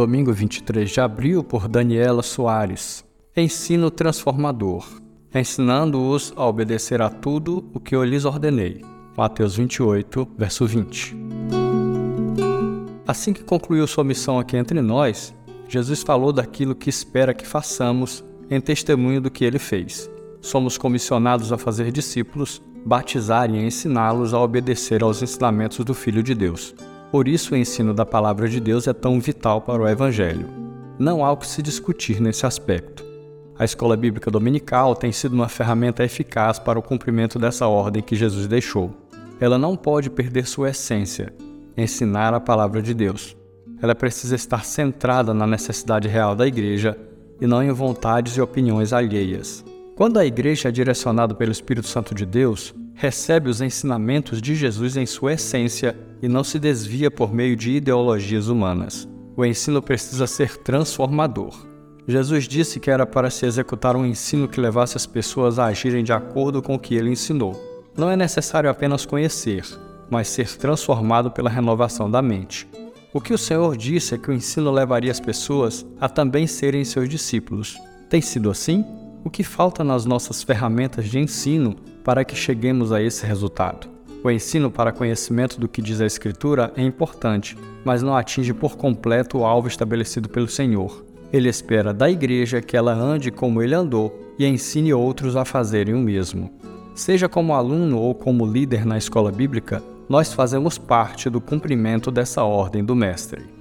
domingo 23 de abril por Daniela Soares. Ensino transformador, ensinando-os a obedecer a tudo o que eu lhes ordenei. Mateus 28, verso 20. Assim que concluiu sua missão aqui entre nós, Jesus falou daquilo que espera que façamos em testemunho do que ele fez. Somos comissionados a fazer discípulos, batizar e ensiná-los a obedecer aos ensinamentos do Filho de Deus. Por isso, o ensino da palavra de Deus é tão vital para o Evangelho. Não há o que se discutir nesse aspecto. A escola bíblica dominical tem sido uma ferramenta eficaz para o cumprimento dessa ordem que Jesus deixou. Ela não pode perder sua essência, ensinar a palavra de Deus. Ela precisa estar centrada na necessidade real da igreja e não em vontades e opiniões alheias. Quando a igreja é direcionada pelo Espírito Santo de Deus, recebe os ensinamentos de Jesus em sua essência e não se desvia por meio de ideologias humanas. O ensino precisa ser transformador. Jesus disse que era para se executar um ensino que levasse as pessoas a agirem de acordo com o que ele ensinou. Não é necessário apenas conhecer, mas ser transformado pela renovação da mente. O que o Senhor disse é que o ensino levaria as pessoas a também serem seus discípulos. Tem sido assim? O que falta nas nossas ferramentas de ensino para que cheguemos a esse resultado. O ensino para conhecimento do que diz a Escritura é importante, mas não atinge por completo o alvo estabelecido pelo Senhor. Ele espera da igreja que ela ande como ele andou e ensine outros a fazerem o mesmo. Seja como aluno ou como líder na escola bíblica, nós fazemos parte do cumprimento dessa ordem do Mestre.